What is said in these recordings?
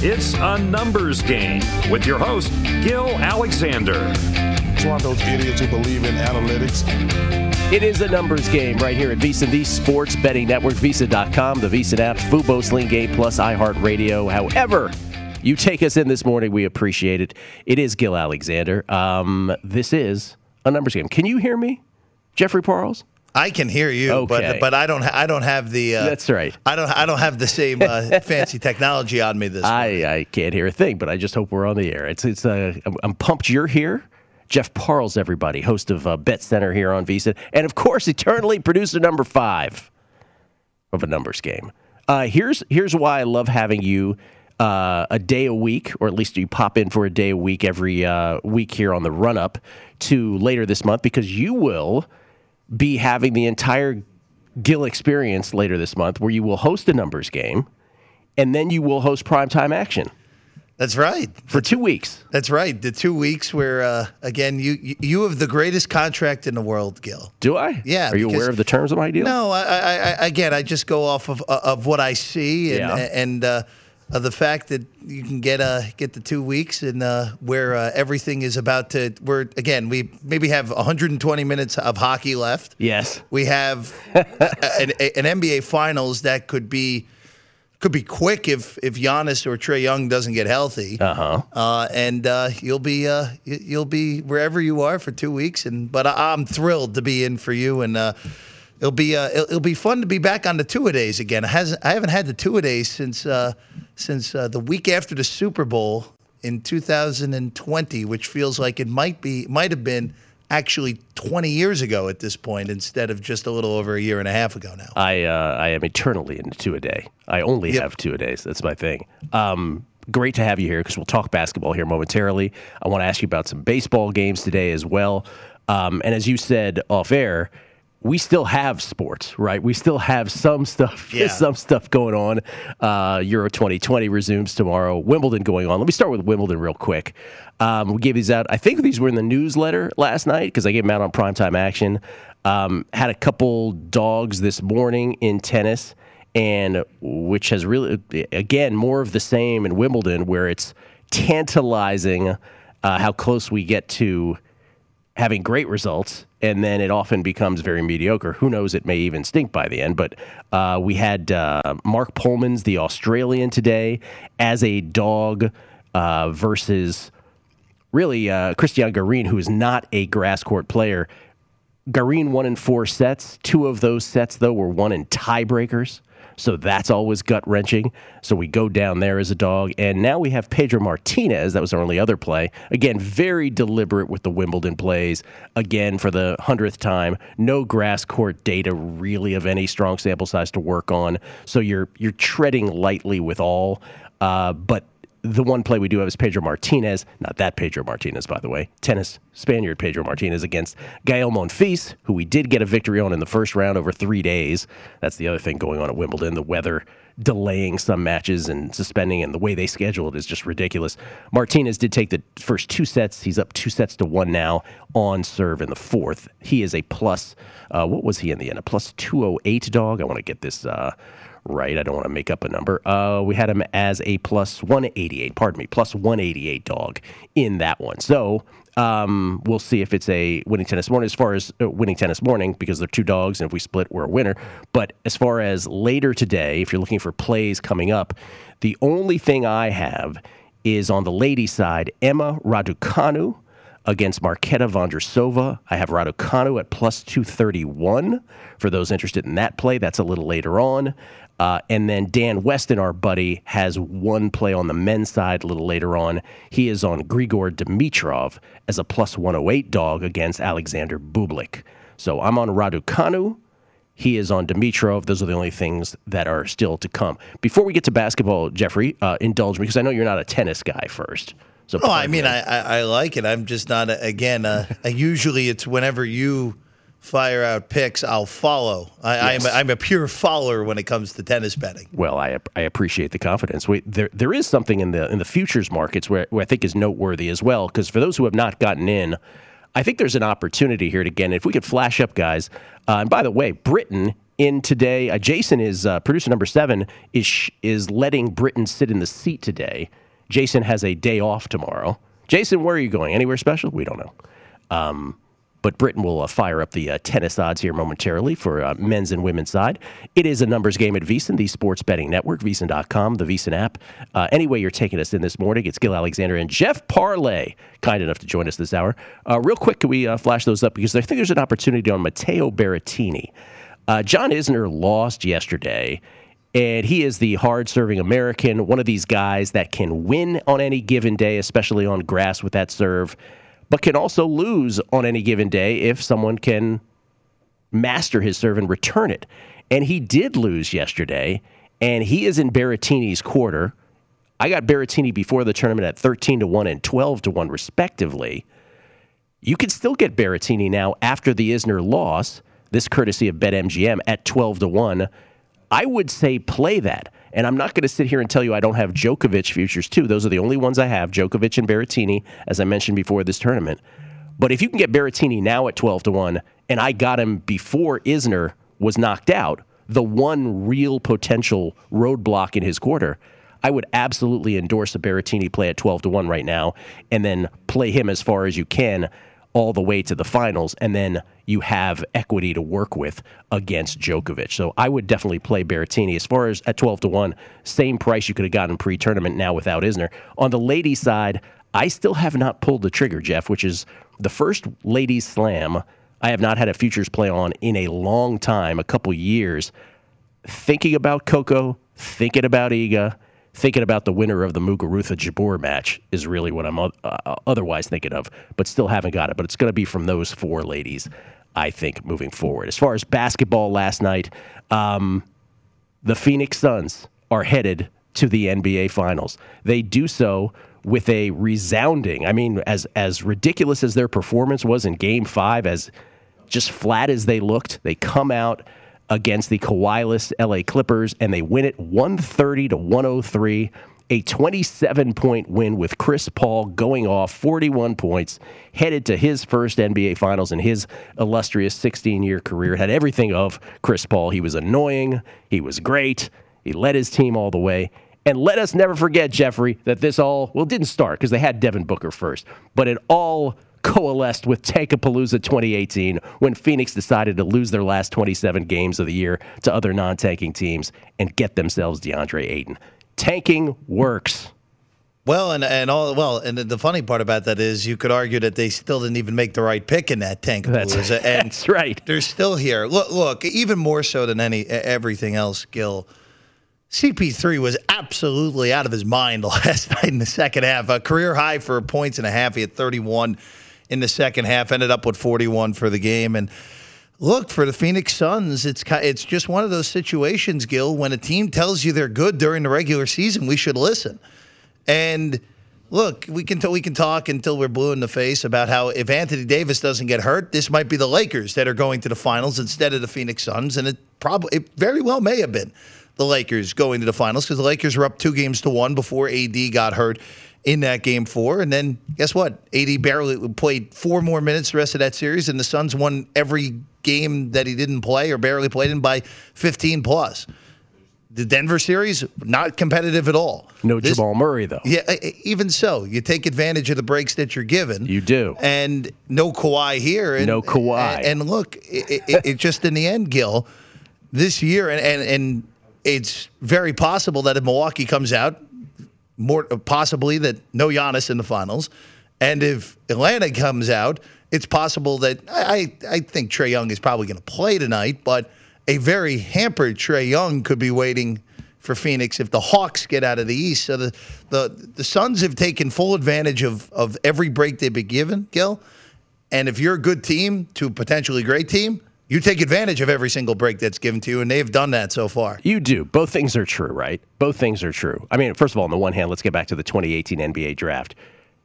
It's a numbers game with your host, Gil Alexander. It's one of those idiots who believe in analytics. It is a numbers game right here at VSIN, the sports betting network, VSIN.com, the VSIN app, Fubo, Sling Game Plus, iHeartRadio. However, you take us in this morning, we appreciate it. It is Gil Alexander. Um, this is a numbers game. Can you hear me, Jeffrey Parles? I can hear you, Okay. but but I don't ha- I don't have the uh, That's right. I don't I don't have the same uh, fancy technology on me this morning. I, I can't hear a thing, but I just hope we're on the air. It's it's uh, I'm, I'm pumped you're here. Jeff Parles, everybody, host of uh, Bet Center here on VSIN, and of course, eternally producer number five of a numbers game. Uh, here's here's why I love having you uh, a day a week, or at least you pop in for a day a week every uh, week here on the run up to later this month, because you will be having the entire Gill experience later this month, where you will host a numbers game, and then you will host primetime action That's right. for two weeks. That's right. The two weeks where uh, again you you- have the greatest contract in the world, Gil. Do I? Yeah, Are you aware of the terms of my deal? No, I, I, I again I just go off of uh, of what I see and Yeah. and uh, of the fact that you can get uh get the two weeks and uh, where uh, everything is about to. We're again we maybe have 120 minutes of hockey left. Yes. We have an, an NBA Finals that could be could be quick if if Giannis or Trae Young doesn't get healthy. Uh-huh. Uh, and uh, you'll be uh, you'll be wherever you are for two weeks. And but I, I'm thrilled to be in for you, and uh, it'll be uh, it'll, it'll be fun to be back on the two a days again. I hasn't I haven't had the two a days since uh, since uh, the week after the Super Bowl in 2020, which feels like it might be might have been actually 20 years ago at this point instead of just a little over a year and a half ago now. I uh, I am eternally into two a day. I only Yep. have two a days. That's my thing. Um, great to have you here because we'll talk basketball here momentarily. I want to ask you about some baseball games today as well. Um, and as you said off air, we still have sports, right? We still have some stuff, Yeah. some stuff going on. Uh, Euro 2020 resumes tomorrow. Wimbledon going on. Let me start with Wimbledon real quick. Um, we gave these out. I think these were in the newsletter last night because I gave them out on primetime action. Um, had a couple dogs this morning in tennis, and which has really, again, more of the same in Wimbledon, where it's tantalizing uh, how close we get to having great results, and then it often becomes very mediocre. Who knows? It may even stink by the end. But uh, we had uh, Marc Polmans the Australian today as a dog uh, versus really uh, Christian Garin, who is not a grass court player. Garin won in four sets. Two of those sets, though, were won in tiebreakers. So that's always gut wrenching. So we go down there as a dog. And now we have Pedro Martinez. That was our only other play. Again, very deliberate with the Wimbledon plays. Again, for the hundredth time, no grass court data really of any strong sample size to work on. So you're you're treading lightly with all. Uh, but the one play we do have is Pedro Martinez, not that Pedro Martinez, by the way, tennis Spaniard Pedro Martinez against Gael Monfils, who we did get a victory on in the first round over three days. That's the other thing going on at Wimbledon. The weather delaying some matches and suspending, and the way they schedule it is just ridiculous. Martinez did take the first two sets. He's up two sets to one now on serve in the fourth. He is a plus, uh, what was he in the end? A plus 208 dog. I want to get this. Uh, right. I don't want to make up a number. Uh, we had him as a plus 188, pardon me, plus 188 dog in that one. So um, we'll see if it's a winning tennis morning as far as uh, winning tennis morning because they're two dogs, and if we split, we're a winner. But as far as later today, if you're looking for plays coming up, the only thing I have is on the ladies' side, Emma Raducanu against Marketa Vondrousova. I have Raducanu at plus 231 for those interested in that play. That's a little later on. Uh, and then Dan Weston, our buddy, has one play on the men's side a little later on. He is on Grigor Dimitrov as a plus 108 dog against Alexander Bublik. So I'm on Radu Raducanu. He is on Dimitrov. Those are the only things that are still to come. Before we get to basketball, Jeffrey, uh, indulge me because I know you're not a tennis guy first. So oh, I mean, I, I, I, like it. I'm just not, a, again, uh, usually it's whenever you fire out picks, I'll follow. I, am a, I'm a pure follower when it comes to tennis betting. Well, I, I appreciate the confidence. Wait, there there is something in the in the futures markets where, where I think is noteworthy as well. Because for those who have not gotten in, I think there's an opportunity here to get in. If we could flash up, guys. Uh, and by the way, Britain in today. Uh, Jason is uh, producer number seven is is letting Britain sit in the seat today. Jason has a day off tomorrow. Jason, where are you going? Anywhere special? We don't know. Um, but Britain will uh, fire up the uh, tennis odds here momentarily for uh, men's and women's side. It is a numbers game at VSiN, the sports betting network, VSiN.com, the VSiN app. Uh, anyway, you're taking us in this morning. It's Gil Alexander and Jeff Parles, kind enough to join us this hour. Uh, real quick, can we uh, flash those up? Because I think there's an opportunity on Matteo Berrettini. John Isner lost yesterday. And he is the hard serving American, one of these guys that can win on any given day, especially on grass with that serve but can also lose on any given day if someone can master his serve and return it. And he did lose yesterday, and he is in Berrettini's quarter. I got Berrettini before the tournament at 13 to 1 and 12 to 1, respectively. You can still get Berrettini now after the Isner loss, this courtesy of BetMGM at 12 to 1. I would say play that. And I'm not going to sit here and tell you I don't have Djokovic futures too. Those are the only ones I have Djokovic and Berrettini, as I mentioned before this tournament. But if you can get Berrettini now at 12 to 1, and I got him before Isner was knocked out, the one real potential roadblock in his quarter, I would absolutely endorse a Berrettini play at 12 to 1 right now and then play him as far as you can all the way to the finals, and then you have equity to work with against Djokovic. So I would definitely play Berrettini. As far as at 12 to 1, same price you could have gotten pre tournament now without Isner. On the ladies' side, I still have not pulled the trigger, Jeff, which is the first ladies' slam I have not had a futures play on in a long time, a couple years. Thinking about Coco, thinking about Iga, thinking about the winner of the Muguruza Jabeur match is really what I'm uh, otherwise thinking of, but still haven't got it. But it's going to be from those four ladies, I think, moving forward. As far as basketball last night, um, the Phoenix Suns are headed to the NBA Finals. They do so with a resounding, I mean, as as ridiculous as their performance was in Game Five, as just flat as they looked, they come out against the Kawhi-less LA Clippers, and they win it 130 to 103. A 27 point win with Chris Paul going off 41 points, headed to his first NBA Finals in his illustrious 16 year career. Had everything of Chris Paul. He was annoying, he was great, he led his team all the way. And let us never forget, Jeffrey, that this all, well, didn't start because they had Devin Booker first, but it all coalesced with Tankapalooza 2018 when Phoenix decided to lose their last 27 games of the year to other non tanking teams and get themselves DeAndre Ayton. Tanking works. Well, and and all well, and the funny part about that is you could argue that they still didn't even make the right pick in that tank. That's, and that's right. they're still here. Look, look, even more so than any everything else, Gil. CP3 was absolutely out of his mind last night in the second half. A career high for points and a half. He had 31 in the second half. Ended up with 41 for the game. And look for the Phoenix Suns. It's it's just one of those situations, Gil. When a team tells you they're good during the regular season, we should listen. And look, we can t- we can talk until we're blue in the face about how if Anthony Davis doesn't get hurt, this might be the Lakers that are going to the finals instead of the Phoenix Suns, and it probably it very well may have been the Lakers going to the finals because the Lakers were up two games to one before AD got hurt in that game four, and then guess what? AD barely played four more minutes the rest of that series, and the Suns won every game that he didn't play or barely played in by 15 plus. The Denver series not competitive at all. No This- Jamal Murray though. yeah, even so, you take advantage of the breaks that you're given. You do. and no Kawhi here. And, No Kawhi. And, and look, it, it, it just in the end, Gil, this year, and, and and it's very possible that if Milwaukee comes out, more possibly that no Giannis in the finals, and if Atlanta comes out, it's possible that I I, think Trae Young is probably going to play tonight, but a very hampered Trae Young could be waiting for Phoenix if the Hawks get out of the East. So the the the Suns have taken full advantage of of every break they've been given, Gil. And if you're a good team to a potentially great team, you take advantage of every single break that's given to you, and they've done that so far. You do. Both things are true, right? Both things are true. I mean, first of all, on the one hand, let's get back to the 2018 NBA draft.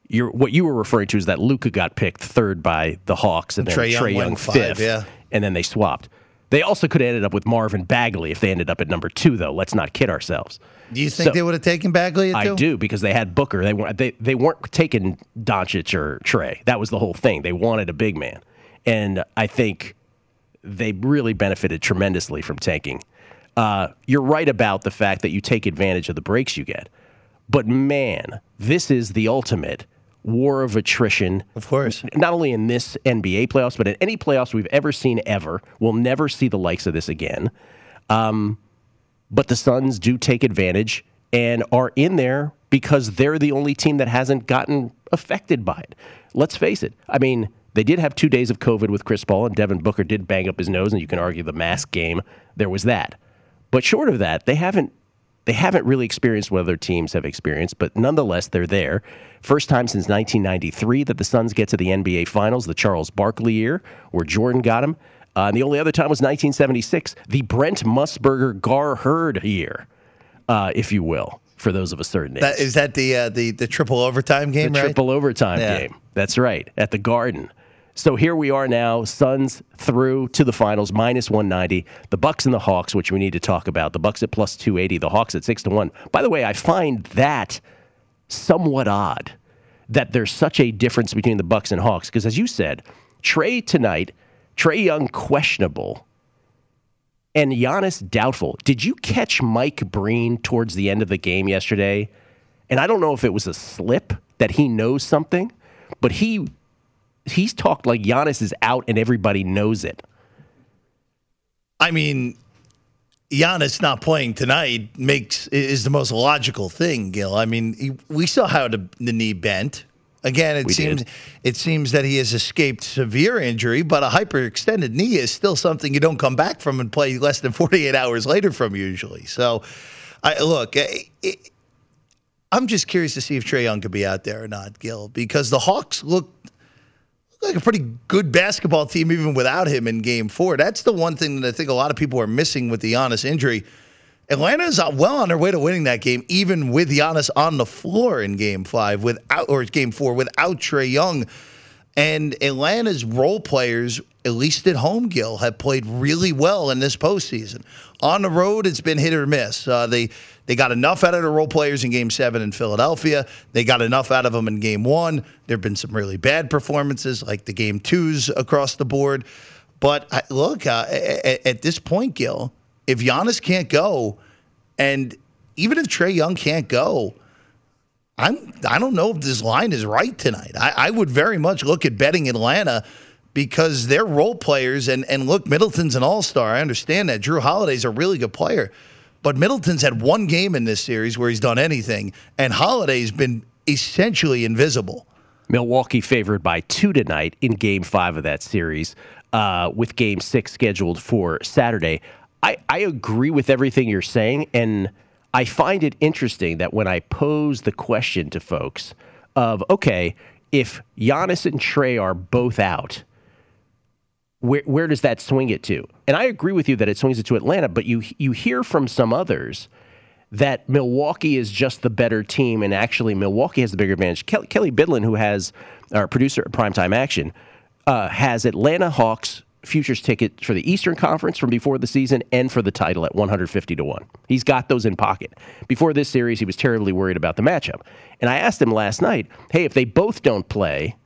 You're, what you were referring to is that Luka got picked third by the Hawks and then Trae Young Young, went five, fifth, yeah. and then they swapped. They also could have ended up with Marvin Bagley if they ended up at number two, though. Let's not kid ourselves. Do you think So- they would have taken Bagley at I do because they had Booker. They weren't they, they weren't taking Doncic or Trae. That was the whole thing. They wanted a big man, and I think they really benefited tremendously from tanking. Uh, you're right about the fact that you take advantage of the breaks you get, but man, this is the ultimate war of attrition. Of course. Not only in this NBA playoffs, but in any playoffs we've ever seen ever. We'll never see the likes of this again. Um, but the Suns do take advantage and are in there because they're the only team that hasn't gotten affected by it. Let's face it. I mean, they did have two days of COVID with Chris Paul, and Devin Booker did bang up his nose, and you can argue the mask game. There was that. But short of that, they haven't they haven't really experienced what other teams have experienced, but nonetheless, they're there. First time since 1993 that the Suns get to the NBA Finals, the Charles Barkley year, where Jordan got him. Uh, and the only other time was 1976, the Brent Musburger Gar Heard year, uh, if you will, for those of a certain age. That, is that the uh, the the triple overtime game? the right? triple overtime Yeah. game. That's right, at the Garden. So here we are now, Suns through to the finals, minus 190. The Bucks and the Hawks, which we need to talk about. The Bucks at plus 280, the Hawks at 6 to 1. By the way, I find that somewhat odd that there's such a difference between the Bucks and Hawks because as you said, Trae tonight, Trae Young questionable and Giannis doubtful. Did you catch Mike Breen towards the end of the game yesterday? And I don't know if it was a slip that he knows something, but he he's talked like Giannis is out and everybody knows it. I mean, Giannis not playing tonight makes is the most logical thing, Gil. I mean, he, we saw how the, the knee bent. Again, it We seems did. it seems that he has escaped severe injury, but a hyperextended knee is still something you don't come back from and play less than 48 hours later from usually. So, I look, it, it, I'm just curious to see if Trae Young could be out there or not, Gil, because the Hawks look like a pretty good basketball team even without him in game four. That's the one thing that I think a lot of people are missing with the Giannis injury. Atlanta is well on their way to winning that game, even with Giannis on the floor in game five without or game four without Trae Young. And Atlanta's role players, at least at home, Gil, have played really well in this postseason. On the road, it's been hit or miss. Uh, they they got enough out of the role players in Game Seven in Philadelphia. They got enough out of them in Game One. There have been some really bad performances, like the Game Twos across the board. But I, look, uh, at, at this point, Gil, if Giannis can't go, and even if Trae Young can't go, I'm I don't know if this line is right tonight. I, I would very much look at betting Atlanta because they're role players and and look, Middleton's an all star. I understand that. Jrue Holiday's a really good player. But Middleton's had one game in this series where he's done anything, and Holiday's been essentially invisible. Milwaukee favored by two tonight in game five of that series, uh, with game six scheduled for Saturday. I, I agree with everything you're saying. And I find it interesting that when I pose the question to folks of, okay, if Giannis and Trae are both out, where, where does that swing it to? And I agree with you that it swings it to Atlanta, but you you hear from some others that Milwaukee is just the better team, and actually Milwaukee has the bigger advantage. Kelly, Kelly Bidlin, who has our producer at Primetime Action, uh, has Atlanta Hawks futures ticket for the Eastern Conference from before the season and for the title at 150 to 1. He's got those in pocket. Before this series, he was terribly worried about the matchup. And I asked him last night, hey, if they both don't play,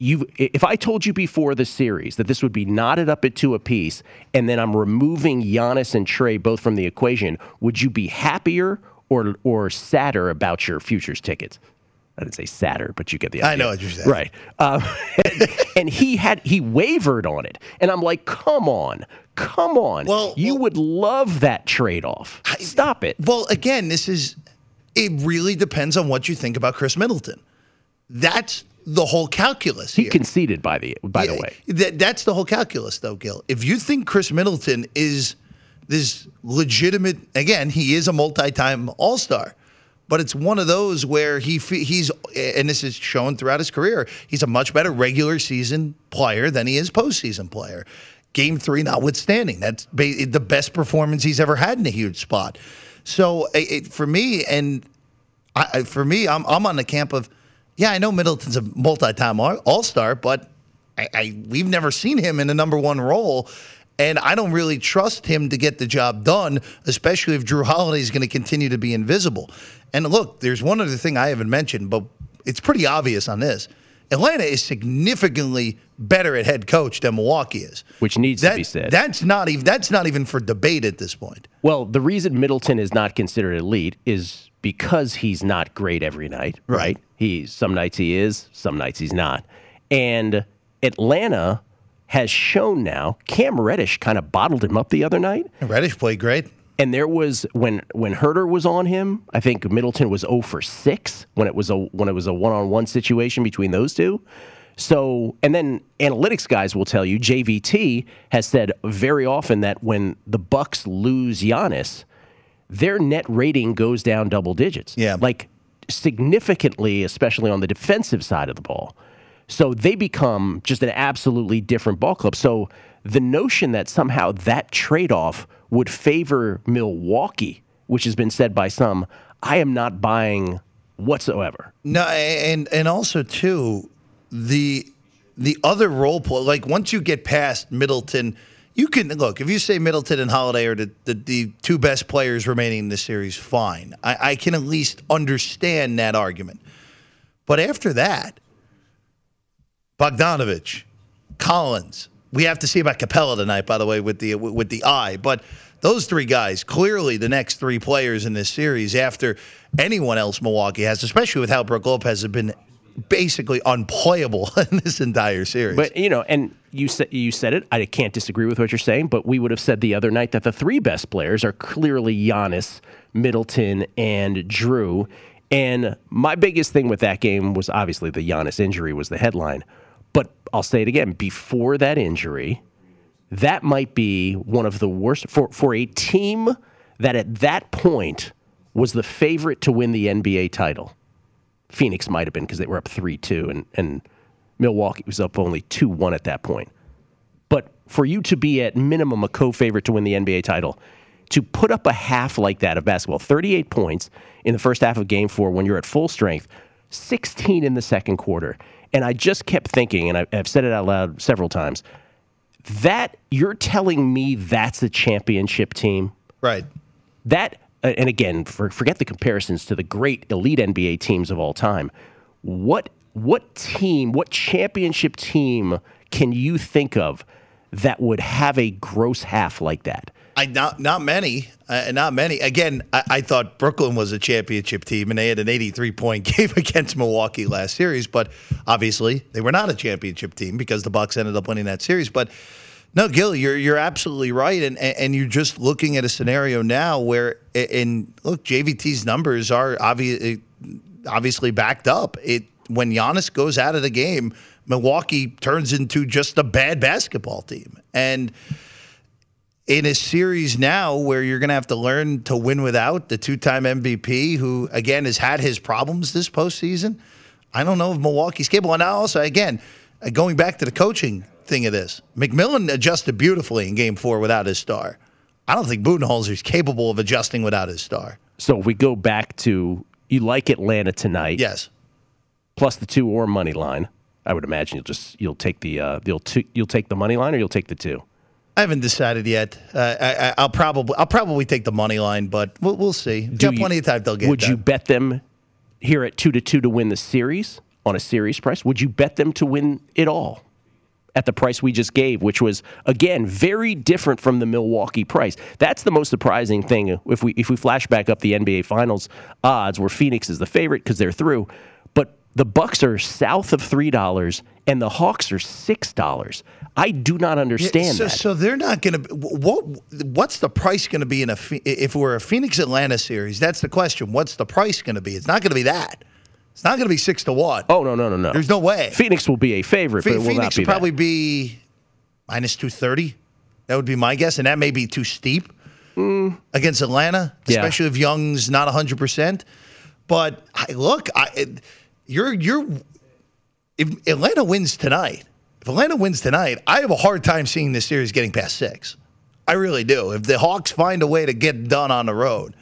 you if I told you before the series that this would be knotted up at two apiece, and then I'm removing Giannis and Trae both from the equation, would you be happier or or sadder about your futures tickets? I didn't say sadder, but you get the idea. I know what you're saying. Right. Um, and, and, he had he wavered on it, and I'm like, come on, come on. Well, you well, would love that trade off. Stop it. Well, again, this is it. Really depends on what you think about Khris Middleton. That's the whole calculus. He here. conceded by the by yeah, the way. That, that's the whole calculus, though, Gil. If you think Khris Middleton is this legitimate, again, he is a multi-time All Star but it's one of those where he he's and this is shown throughout his career. He's a much better regular season player than he is postseason player. Game three, notwithstanding, that's the best performance he's ever had in a huge spot. So it, for me, and I, for me, I'm I'm on the camp of, yeah, I know Middleton's a multi-time All Star, but I, I we've never seen him in a number one role. And I don't really trust him to get the job done, especially if Jrue Holiday is going to continue to be invisible. And look, there's one other thing I haven't mentioned, but it's pretty obvious on this. Atlanta is significantly better at head coach than Milwaukee is, which needs that, to be said. That's not even that's not even for debate at this point. Well, the reason Middleton is not considered elite is because he's not great every night, right? right? He some nights he is, some nights he's not. And Atlanta has shown now. Cam Reddish kind of bottled him up the other night. Reddish played great. And there was when when Huerter was on him, I think Middleton was 0 for 6 when it was a when it was a one-on-one situation between those two. So, and then analytics guys will tell you JVT has said very often that when the Bucks lose Giannis, their net rating goes down double digits. Yeah. Like significantly, especially on the defensive side of the ball. So they become just an absolutely different ball club. So the notion that somehow that trade off would favor Milwaukee, which has been said by some, I am not buying whatsoever. No, and and also too the the other role play like once you get past Middleton, you can look if you say Middleton and Holiday are the, the, the two best players remaining in the series, fine. I, I can at least understand that argument. But after that, Bogdanovich, Collins. We have to see about Capela tonight, by the way, with the with the eye. But those three guys, clearly the next three players in this series after anyone else Milwaukee has, especially with how Brook Lopez has been basically unplayable in this entire series. But you know, and you said you said it. I can't disagree with what you're saying. But we would have said the other night that the three best players are clearly Giannis, Middleton, and Jrue. And my biggest thing with that game was obviously the Giannis injury was the headline. But I'll say it again before that injury, that might be one of the worst for, for a team that at that point was the favorite to win the NBA title. Phoenix might have been because they were up 3 2, and, and Milwaukee was up only 2 1 at that point. But for you to be at minimum a co favorite to win the NBA title, to put up a half like that of basketball, 38 points in the first half of game four when you're at full strength, 16 in the second quarter, and I just kept thinking, and I've said it out loud several times, that you're telling me that's a championship team? Right. That, and again, for, forget the comparisons to the great elite NBA teams of all time. What what team, what championship team can you think of that would have a gross half like that? I not not many, uh, not many. Again, I, I, thought Brooklyn was a championship team, and they had an 83 point game against Milwaukee last series. But obviously, they were not a championship team because the Bucks ended up winning that series. But no, Gil, you're you're absolutely right, and and you're just looking at a scenario now where, and look, JVT's numbers are obvious. obviously backed up. It when Giannis goes out of the game, Milwaukee turns into just a bad basketball team. And in a series now where you're going to have to learn to win without the two-time MVP, who again has had his problems this postseason. I don't know if Milwaukee's capable. And also, again, going back to the coaching thing of this, McMillan adjusted beautifully in Game Four without his star. I don't think Budenholzer is capable of adjusting without his star. So if we go back to you like Atlanta tonight, Yes. plus the two or money line. I would imagine you'll just you'll take the uh, you'll t- you'll take the money line or you'll take the two. I haven't decided yet. Uh, I, I, I'll probably I'll probably take the money line, but we'll, we'll see. Do Got you- plenty of time. They'll get. Would you bet them here at two to two to win the series on a series price? Would you bet them to win it all at the price we just gave, which was again very different from the Milwaukee price? That's the most surprising thing. If we if we flash back up the NBA Finals odds, where Phoenix is the favorite because they're through, but the Bucks are south of three dollars and the Hawks are six dollars. I do not Yeah, understand so, that. so they're not going to. What what's the price going to be in a if we're a Phoenix Atlanta series? That's the question. What's the price going to be? It's not going to be that. It's not going to be six to one. oh no no no no! There's no way. Phoenix will be a favorite, but it will not Phoenix be will that. probably be minus two thirty. That would be my guess, and that may be too steep hmm. against Atlanta, Yeah. especially if Young's not hundred percent. But I, look, I, you're you're if Atlanta wins tonight, if Atlanta wins tonight, I have a hard time seeing this series getting past six. I really do. If the Hawks find a way to get done on the road,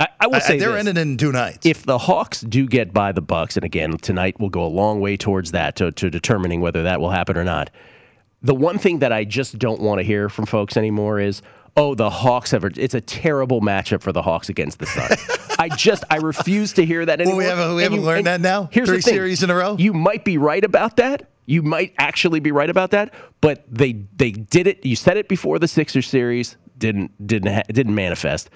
I, I will I- say they're this. ending in two nights. if the Hawks do get by the Bucks, and again tonight will go a long way towards that to, to determining whether that will happen or not. The one thing that I just don't want to hear from folks anymore is, "Oh, the Hawks have a, it's a terrible matchup for the Hawks against the Suns." I just I refuse to hear that Well, anymore. we haven't- we haven't learned that now? Here's Three the thing. series in a row? You might be right about that. You might actually be right about that, but they they did it. You said it before the Sixers series didn't didn't ha- didn't manifest.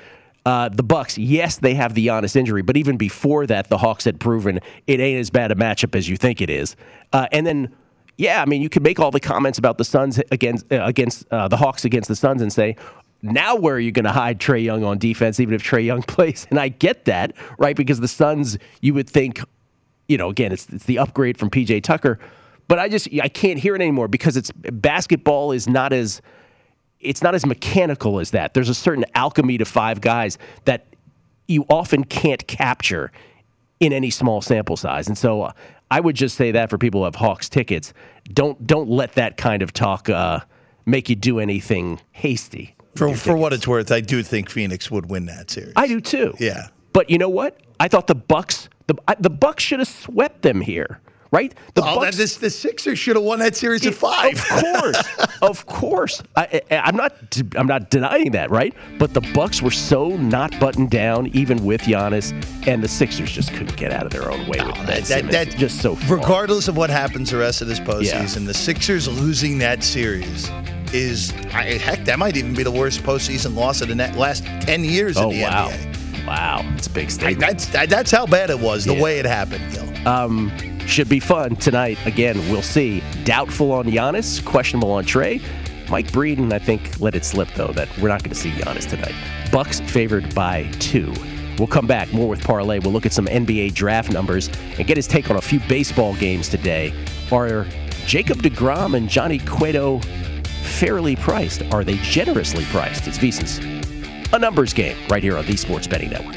Uh, the Bucks, yes, they have the Giannis injury, but even before that, the Hawks had proven it ain't as bad a matchup as you think it is. Uh, and then, yeah, I mean, you could make all the comments about the Suns against uh, against uh, the Hawks against the Suns and say, now where are you going to hide Trae Young on defense, even if Trae Young plays? And I get that, right? Because the Suns, you would think you know, again, it's, it's the upgrade from PJ Tucker, but I just I can't hear it anymore because it's basketball is not as it's not as mechanical as that. There's a certain alchemy to five guys that you often can't capture in any small sample size. And so uh, I would just say that for people who have Hawks tickets, don't don't let that kind of talk uh, make you do anything hasty. for for what it's worth, I do think Phoenix would win that series. I do too. Yeah. But you know what? I thought the Bucks the the Bucks should have swept them here, right? The Oh, Bucks this, the Sixers should have won that series at five. Of course, of course. I, I, I'm not. I'm not denying that, right? But the Bucks were so not buttoned down, even with Giannis, and the Sixers just couldn't get out of their own way with Ben that, that, just so. flawed. regardless of what happens the rest of this postseason, the Sixers losing that series is I, heck that might even be the worst postseason loss of the net, last ten years Oh in the wow, NBA. wow, it's a big I, that's that, that's how bad it was the Yeah. way it happened, Gil. Um, should be fun tonight. Again, we'll see. Doubtful on Giannis, questionable on Trae. Mike Breeden, I think, let it slip though that we're not going to see Giannis tonight. Bucks favored by two. We'll come back more with parlay. We'll look at some NBA draft numbers and get his take on a few baseball games today. Are Jacob Degrom and Johnny Cueto fairly priced? Are they generously priced? It's VSiN's a numbers game right here on the Sports Betting Network.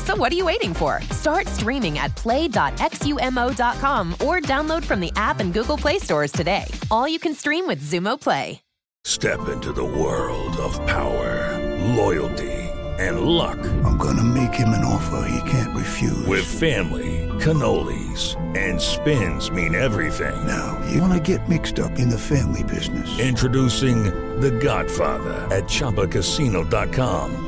So what are you waiting for? Start streaming at play.xumo.com or download from the app and Google Play stores today. All you can stream with Xumo Play. Step into the world of power, loyalty, and luck. I'm gonna make him an offer he can't refuse. With family, cannolis, and spins mean everything. Now, you wanna get mixed up in the family business. Introducing The Godfather at ChumbaCasino.com.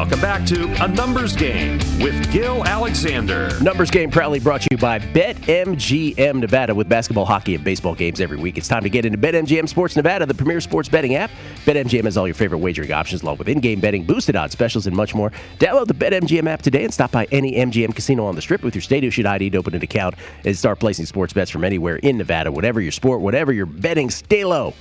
Welcome back to A Numbers Game with Gil Alexander. Numbers Game proudly brought to you by BetMGM Nevada with basketball, hockey, and baseball games every week. It's time to get into BetMGM Sports Nevada, the premier sports betting app. BetMGM has all your favorite wagering options, along with in-game betting, boosted odds specials, and much more. Download the BetMGM app today and stop by any MGM casino on the Strip with your state-issued ID to open an account and start placing sports bets from anywhere in Nevada. Whatever your sport, whatever your betting, stay low.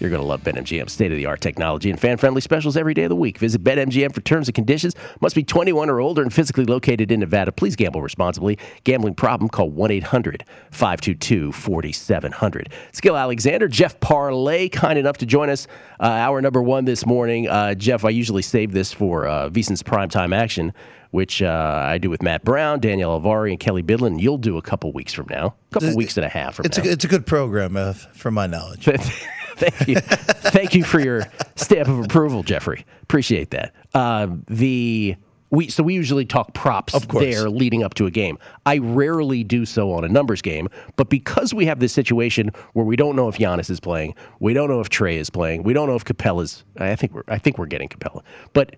You're going to love BetMGM. State of the art technology and fan friendly specials every day of the week. Visit BetMGM for terms and conditions. Must be 21 or older and physically located in Nevada. Please gamble responsibly. Gambling problem? Call 1 800 522 4700. Skill Alexander, Jeff Parles, kind enough to join us. Uh, hour number one this morning. Uh, Jeff, I usually save this for uh, VSiN's primetime action which uh, I do with Matt Brown, Danielle Alvari, and Kelly Bidlin. You'll do a couple weeks from now, a couple weeks and a half from it's now. A, it's a good program, uh, from my knowledge. Thank you. Thank you for your stamp of approval, Jeffrey. Appreciate that. Uh, the we so we usually talk props there leading up to a game. I rarely do so on a numbers game, but because we have this situation where we don't know if Giannis is playing, we don't know if Trae is playing, we don't know if Capela's. I think we're I think we're getting Capela, but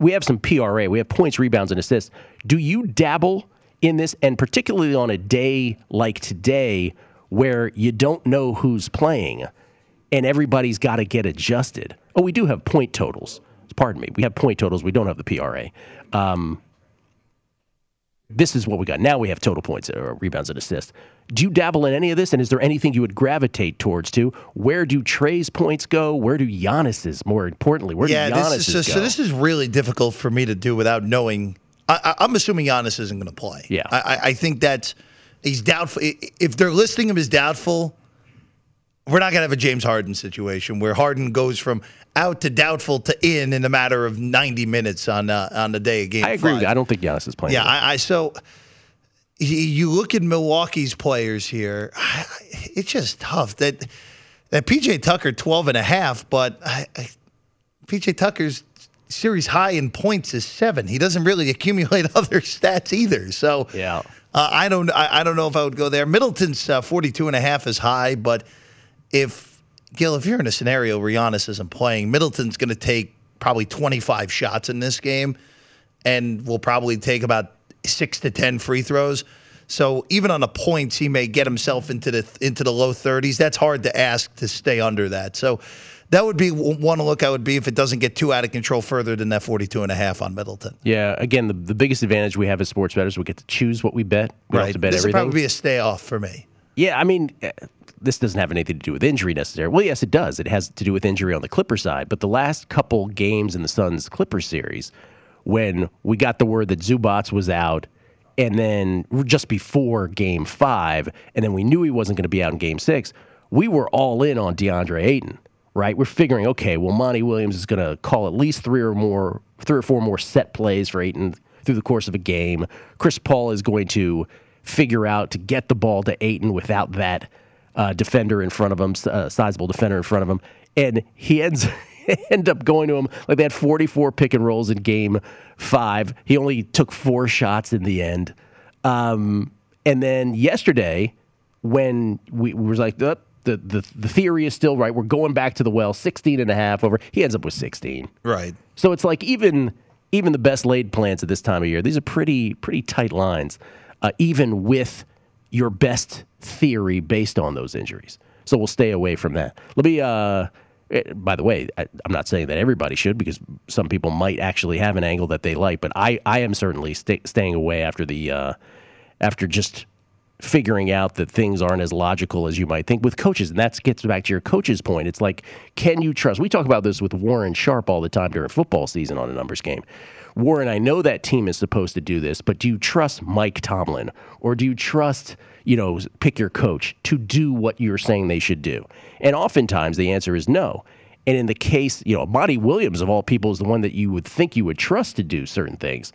we have some PRA. We have points, rebounds, and assists. Do you dabble in this, and particularly on a day like today where you don't know who's playing? And everybody's got to get adjusted. Oh, we do have point totals. Pardon me. We have point totals. We don't have the PRA. Um, this is what we got. Now we have total points, or rebounds, and assists. Do you dabble in any of this? And is there anything you would gravitate towards to? Where do Trae's points go? Where do Giannis's, more importantly, where yeah, do this Giannis's is, so, go? so this is really difficult for me to do without knowing. I, I, I'm assuming Giannis isn't going to play. Yeah. I- I think that he's doubtful. If they're listing him as doubtful, we're not going to have a James Harden situation where Harden goes from out to doubtful to in in a matter of 90 minutes on uh, on the day of game. I agree. five. With you. I don't think Giannis is playing. Yeah, I, I so you look at Milwaukee's players here. It's just tough that that PJ Tucker 12 and a half, but I, I, PJ Tucker's series high in points is seven. He doesn't really accumulate other stats either. So yeah. uh, I don't I, I don't know if I would go there. Middleton's uh, 42 and a half is high, but if Gil, if you're in a scenario where Giannis isn't playing, Middleton's going to take probably 25 shots in this game, and will probably take about six to 10 free throws. So even on the points, he may get himself into the into the low 30s. That's hard to ask to stay under that. So that would be one look I would be if it doesn't get too out of control further than that 42 and a half on Middleton. Yeah. Again, the, the biggest advantage we have as sports bettors, we get to choose what we bet. We don't have to bet This would probably be a stay off for me. Yeah, I mean, eh, this doesn't have anything to do with injury necessarily. Well, yes, it does. It has to do with injury on the Clipper side. But the last couple games in the Suns Clipper series, when we got the word that Zubac was out, and then just before game five, and then we knew he wasn't going to be out in game six, we were all in on DeAndre Ayton, right? We're figuring, okay, well, Monty Williams is going to call at least three or more, three or four more set plays for Ayton through the course of a game. Chris Paul is going to figure out to get the ball to Ayton without that uh, defender in front of him, uh, sizable defender in front of him, and he ends end up going to him like they had 44 pick and rolls in game five. He only took four shots in the end. Um, And then yesterday, when we, we was like, the, the, the, the theory is still right. We're going back to the well, 16 and a half over. He ends up with 16. Right. So it's like even even the best laid plans at this time of year, these are pretty pretty tight lines, uh, even with your best theory based on those injuries. So we'll stay away from that. Let me. Uh, eh, by the way, I, I'm not saying that everybody should because some people might actually have an angle that they like, but I, I am certainly sta staying away after the uh, after just figuring out that things aren't as logical as you might think with coaches. And that gets back to your coach's point. It's like, can you trust? We talk about this with Warren Sharp all the time during football season on a numbers game. Warren, I know that team is supposed to do this, but do you trust Mike Tomlin or do you trust, you know, pick your coach to do what you're saying they should do? And oftentimes the answer is no. And in the case, you know, Monty Williams of all people is the one that you would think you would trust to do certain things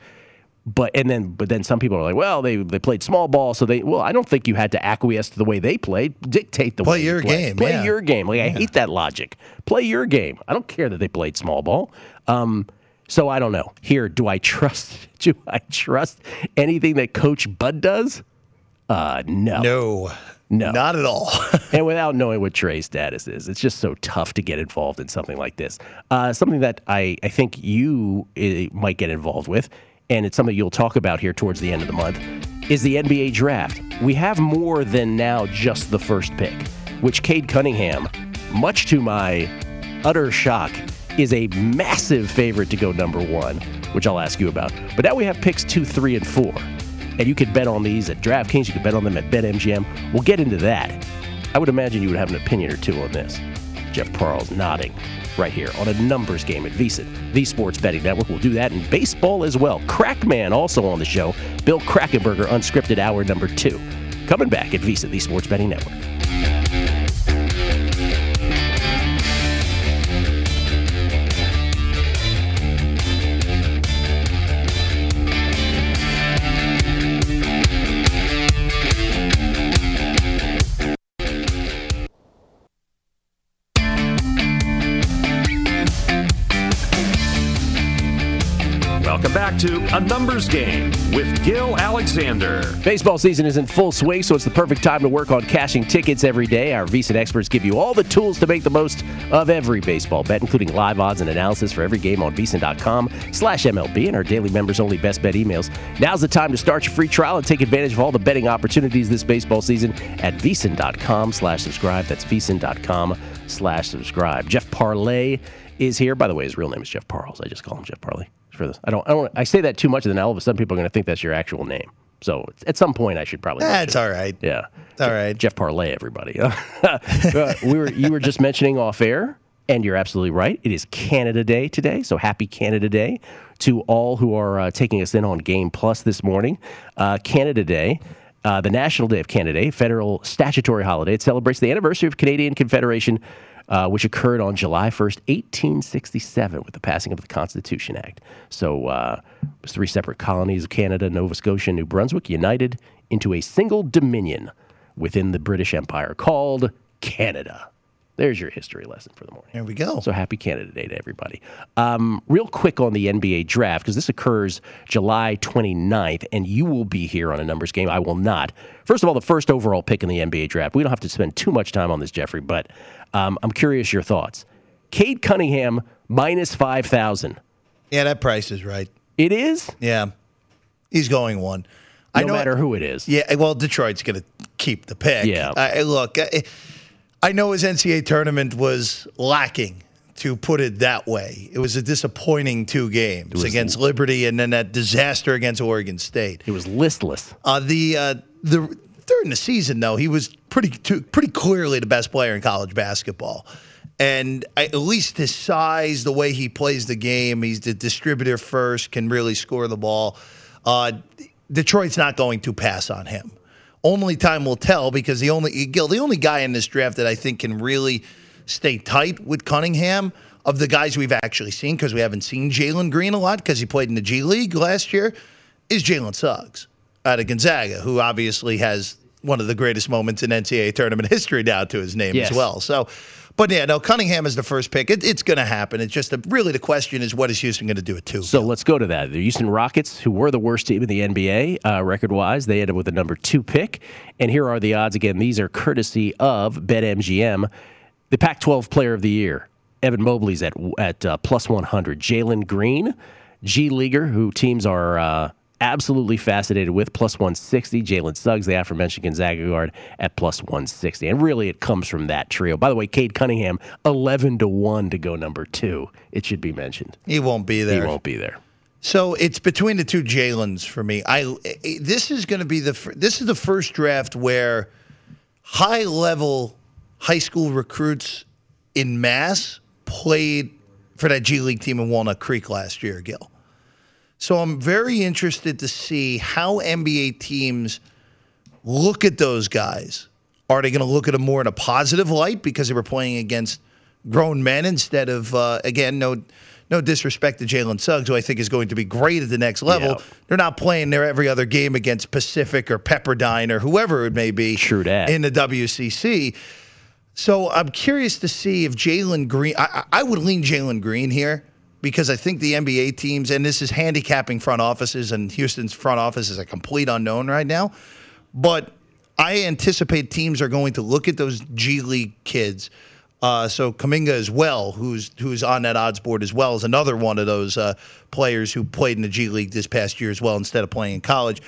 but and then but then some people are like, well, they they played small ball, so they well, I don't think you had to acquiesce to the way they played, dictate the Play way your play. game, play yeah. your game. Like I hate that logic. Play your game. I don't care that they played small ball. Um, so I don't know. Here, do I trust? Do I trust anything that Coach Bud does? Uh, no, No. no, Not at all. and without knowing what Trae's status is, it's just so tough to get involved in something like this. Uh, something that I, I think you uh, might get involved with, and it's something you'll talk about here towards the end of the month, is the NBA draft. We have more than now just the first pick, which Cade Cunningham, much to my utter shock, is a massive favorite to go number one, which I'll ask you about. But now we have picks two, three, and four. And you could bet on these at DraftKings. You could bet on them at BetMGM. We'll get into that. I would imagine you would have an opinion or two on this. Jeff Parles nodding right here on a numbers game at VSiN, the Sports Betting Network. We'll do that in baseball as well. Crackman also on the show. Bill Krackomberger, unscripted hour number two. Coming back at VSiN, the Sports Betting Network. To A Numbers Game with Gil Alexander. Baseball season is in full swing, so it's the perfect time to work on cashing tickets every day. Our VSiN experts give you all the tools to make the most of every baseball bet, including live odds and analysis for every game on VSiN.com slash MLB and our daily members-only best bet emails. Now's the time to start your free trial and take advantage of all the betting opportunities this baseball season at VSiN.com slash subscribe. That's VSiN.com slash subscribe. Jeff Parlay is here. By the way, his real name is Jeff Parles. I just call him Jeff Parlay for this. I don't. I don't. I say that too much, and then all of a sudden people are going to think that's your actual name. So at some point, I should probably. That's all right. Yeah. All right. Jeff Parlay, everybody. Uh, we were you were just mentioning off air, and you're absolutely right. It is Canada Day today, so happy Canada Day to all who are uh, taking us in on Game Plus this morning. Uh, Canada Day. Uh, the National Day of Canada federal statutory holiday. It celebrates the anniversary of Canadian Confederation, uh, which occurred on July 1st, 1867, with the passing of the Constitution Act. So uh, it was three separate colonies of Canada, Nova Scotia, and New Brunswick, united into a single dominion within the British Empire called Canada. There's your history lesson for the morning. There we go. So happy Canada Day to everybody. Um, real quick on the NBA draft, because this occurs July 29th, and you will be here on a numbers game. I will not. First of all, the first overall pick in the NBA draft. We don't have to spend too much time on this, Jeffrey, but um, I'm curious your thoughts. Cade Cunningham minus 5,000. Yeah, that price is right. It is? Yeah. He's going one. No matter who it is. Yeah, well, Detroit's going to keep the pick. Yeah. I, I- look, I, I know his NCAA tournament was lacking, to put it that way. It was a disappointing two games against Liberty and then that disaster against Oregon State. It was listless. Uh, the uh, the during the season though, he was pretty pretty clearly the best player in college basketball. And at least his size, the way he plays the game, he's the distributor first, can really score the ball. Uh, Detroit's not going to pass on him. Only time will tell because the only Gil, the only guy in this draft that I think can really stay tight with Cunningham of the guys we've actually seen because we haven't seen Jalen Green a lot because he played in the G League last year is Jalen Suggs out of Gonzaga, who obviously has one of the greatest moments in NCAA tournament history now to his name Yes. as well. So, But yeah, no, Cunningham is the first pick. It, it's going to happen. It's just a, really the question is what is Houston going to do at two? So let's go to that. The Houston Rockets, who were the worst team in the NBA uh, record wise, they ended with the number two pick. And here are the odds. Again, these are courtesy of BetMGM. The Pac 12 Player of the Year, Evan Mobley's at, at uh, plus 100. Jalen Green, G Leaguer, who teams are. Uh, absolutely fascinated with plus 160. Jalen Suggs, the aforementioned Gonzaga guard, at plus 160. And really, it comes from that trio. By the way, Cade Cunningham, 11 to 1 to go number two. It should be mentioned. He won't be there. He won't be there. So it's between the two Jalen's for me. I this is going to be the this is the first draft where high level high school recruits in mass played for that G League team in Walnut Creek last year, Gil. So I'm very interested to see how NBA teams look at those guys. Are they going to look at them more in a positive light because they were playing against grown men instead of uh, again no no disrespect to Jalen Suggs, who I think is going to be great at the next level. They're not playing their every other game against Pacific or Pepperdine or whoever it may be True that. in the WCC. So I'm curious to see if Jalen Green. I, I would lean Jalen Green here because I think the NBA teams, and this is handicapping front offices, and Houston's front office is a complete unknown right now. But I anticipate teams are going to look at those G League kids. Uh, so Kuminga as well, who's who's on that odds board as well, is another one of those uh, players who played in the G League this past year as well instead of playing in college.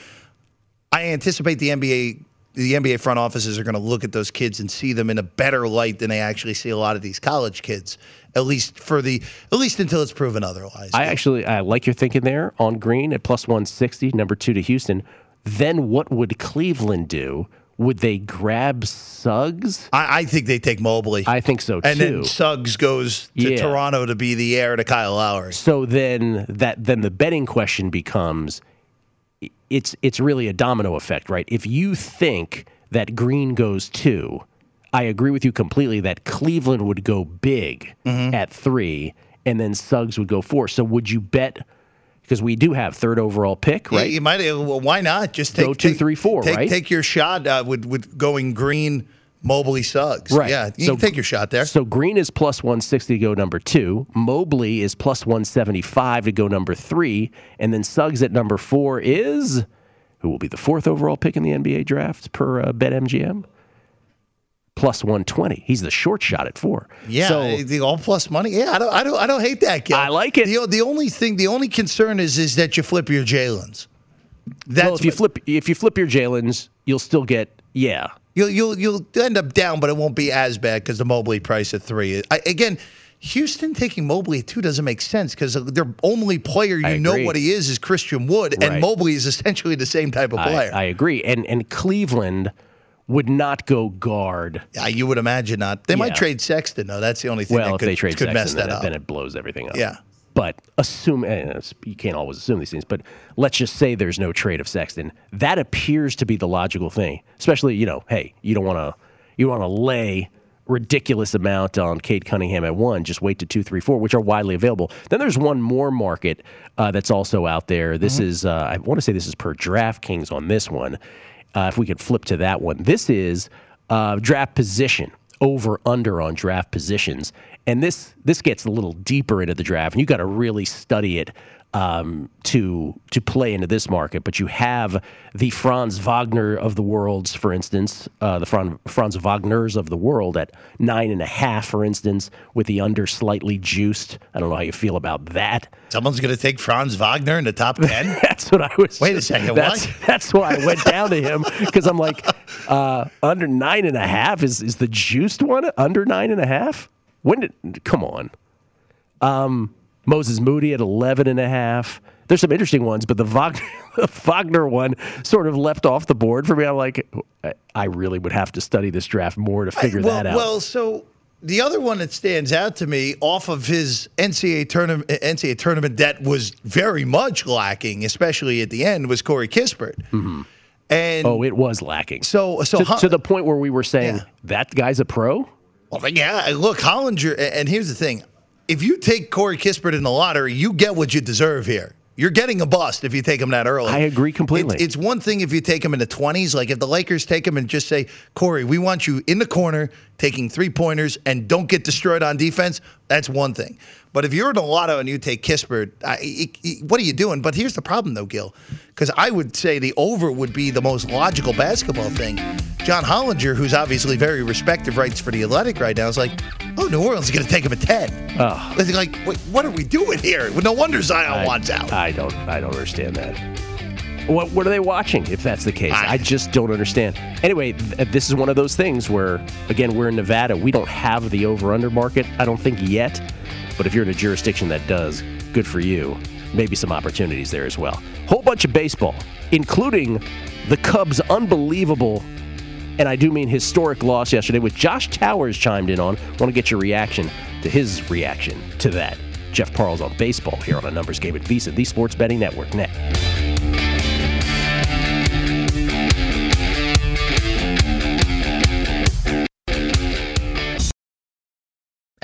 I anticipate the NBA the NBA front offices are going to look at those kids and see them in a better light than they actually see a lot of these college kids. At least for the at least until it's proven otherwise. I actually I like your thinking there on Green at plus 160, number two to Houston. Then what would Cleveland do? Would they grab Suggs? I, I think they take Mobley. I think so too. and then Suggs goes to Yeah. Toronto to be the heir to Kyle Lowry. So then that then the betting question becomes it's it's really a domino effect, right? If you think that Green goes 2, I agree with you completely that Cleveland would go big Mm-hmm. at 3 and then Suggs would go 4. So would you bet because we do have third overall pick, Yeah, right? you might. Well, why not just take Go two, take- three, four, take, right? Take your shot uh, with with going Green, Mobley, Suggs. Right. Yeah, you So- can take your shot there. So Green is plus 160 to go number two. Mobley is plus 175 to go number three. And then Suggs at number four is, who will be the fourth overall pick in the NBA draft per uh, BetMGM? Plus 120. He's the short shot at four. Yeah, So, the all plus money. Yeah, I don't, I don't, I don't hate that. Gil. I like it. The, the only thing, the only concern is, is that you flip your Jalen's. That's well, if you what- flip if you flip your Jalen's, you'll still get yeah. You'll you'll you'll end up down, but it won't be as bad because the Mobley price at three. I, again, Houston taking Mobley at two doesn't make sense because their only player you know what he is is Christian Wood, and Mobley is essentially the same type of player. I agree. And and Cleveland would not go guard. yeah, you would imagine not. They might Yeah. trade Sexton though. That's the only thing Well, that if could, they trade could Sexton, mess that up. then it blows everything up. Yeah. But assume you can't always assume these things, but let's just say there's no trade of Sexton. That appears to be the logical thing. Especially, you know, hey, you don't want to you want to lay ridiculous amount on Cade Cunningham at one. Just wait to two, three, four, which are widely available. Then there's one more market uh, that's also out there. This is uh, I want to say this is per DraftKings on this one. Uh, if we could flip to that one, this is uh, draft position over under on draft positions, and this this gets a little deeper into the draft, and you got to really study it um, to to play into this market. But you have the Franz Wagner of the worlds, for instance, uh, the Franz, Franz Wagners of the world at nine and a half, for instance, with the under slightly juiced. I don't know how you feel about that. Someone's going to take Franz Wagner in the top ten. That's what I was. Wait a second, That's, what? that's why I went down to him because I'm like, uh, under nine and a half is is the juiced one under nine and a half? When did? Come on. Um, Moses Moody at 11 and a half. There's some interesting ones, but the Wagner, the Wagner one sort of left off the board for me. I'm like, I- I really would have to study this draft more to figure well, that out. Well, so the other one that stands out to me off of his NCAA tournament NCAA tournament that was very much lacking, especially at the end, was Corey Kispert. And oh, it was lacking. So, so to, to the point where we were saying that guy's a pro. Well, yeah, look, Hollinger, and here's the thing: if you take Corey Kispert in the lottery, you get what you deserve here. You're getting a bust if you take him that early. I agree completely. It's, it's one thing if you take him in the 20s, like if the Lakers take him and just say, Corey, we want you in the corner taking three pointers and don't get destroyed on defense. That's one thing. But if you're in a lotto and you take Kispert, I, it- it- what are you doing? But here's the problem, though, Gil, because I would say the over would be the most logical basketball thing. John Hollinger, who's obviously very respected, writes for the Athletic right now, is like, oh, New Orleans is going to take him at 10. Oh. It's like, wait, what are we doing here? No wonder Zion I, wants out. I don't. I don't understand that. What What are they watching? If that's the case, I, just don't understand. Anyway, th- uh, this is one of those things where, again, we're in Nevada. We don't have the over under market. I don't think yet. But if you're in a jurisdiction that does, good for you. Maybe some opportunities there as well. Whole bunch of baseball, including the Cubs' unbelievable and I do mean historic loss yesterday, which Josh Towers chimed in on. Want to get your reaction to his reaction to that. Jeff Parles on baseball here on a numbers game at VSiN, the Sports Betting Network. Next.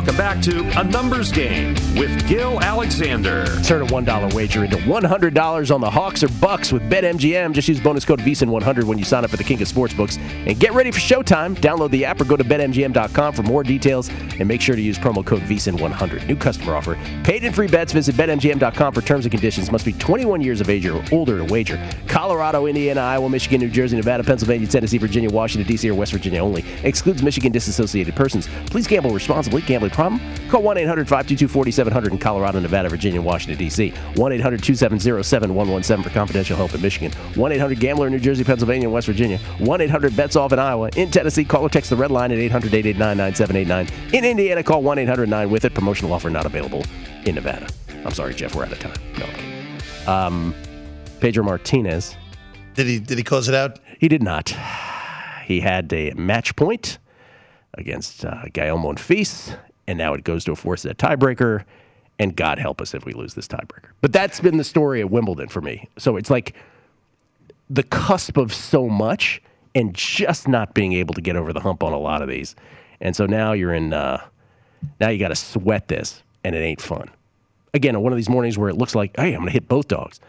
Welcome back to A Numbers Game with Gil Alexander. Turn a $1 wager into $100 on the Hawks or Bucks with BetMGM. Just use bonus code VSIN100 when you sign up for the King of Sportsbooks. And get ready for showtime. Download the app or go to BetMGM.com for more details. And make sure to use promo code VSIN100. New customer offer. Paid and free bets. Visit BetMGM.com for terms and conditions. Must be 21 years of age or older to wager. Colorado, Indiana, Iowa, Michigan, New Jersey, Nevada, Pennsylvania, Tennessee, Virginia, Washington, D.C., or West Virginia only. Excludes Michigan disassociated persons. Please gamble responsibly. Gambling problem? Call 1 800 522 4700 in Colorado, Nevada, Virginia, Washington, D.C. 1 800 270 7117 for confidential help in Michigan. 1 800 Gambler in New Jersey, Pennsylvania, and West Virginia. 1 800 Bets Off in Iowa. In Tennessee, call or text the red line at 800 889 9789. In Indiana, call 1 800 9 with it. Promotional offer not available in Nevada. I'm sorry, Jeff, we're out of time. No. Um, Pedro Martinez. Did he did he close it out? He did not. He had a match point against uh, Guillaume Monfils, and now it goes to a four set tiebreaker. And God help us if we lose this tiebreaker. But that's been the story of Wimbledon for me. So it's like the cusp of so much and just not being able to get over the hump on a lot of these. And so now you're in, uh, now you got to sweat this, and it ain't fun. Again, on one of these mornings where it looks like, hey, I'm going to hit both dogs.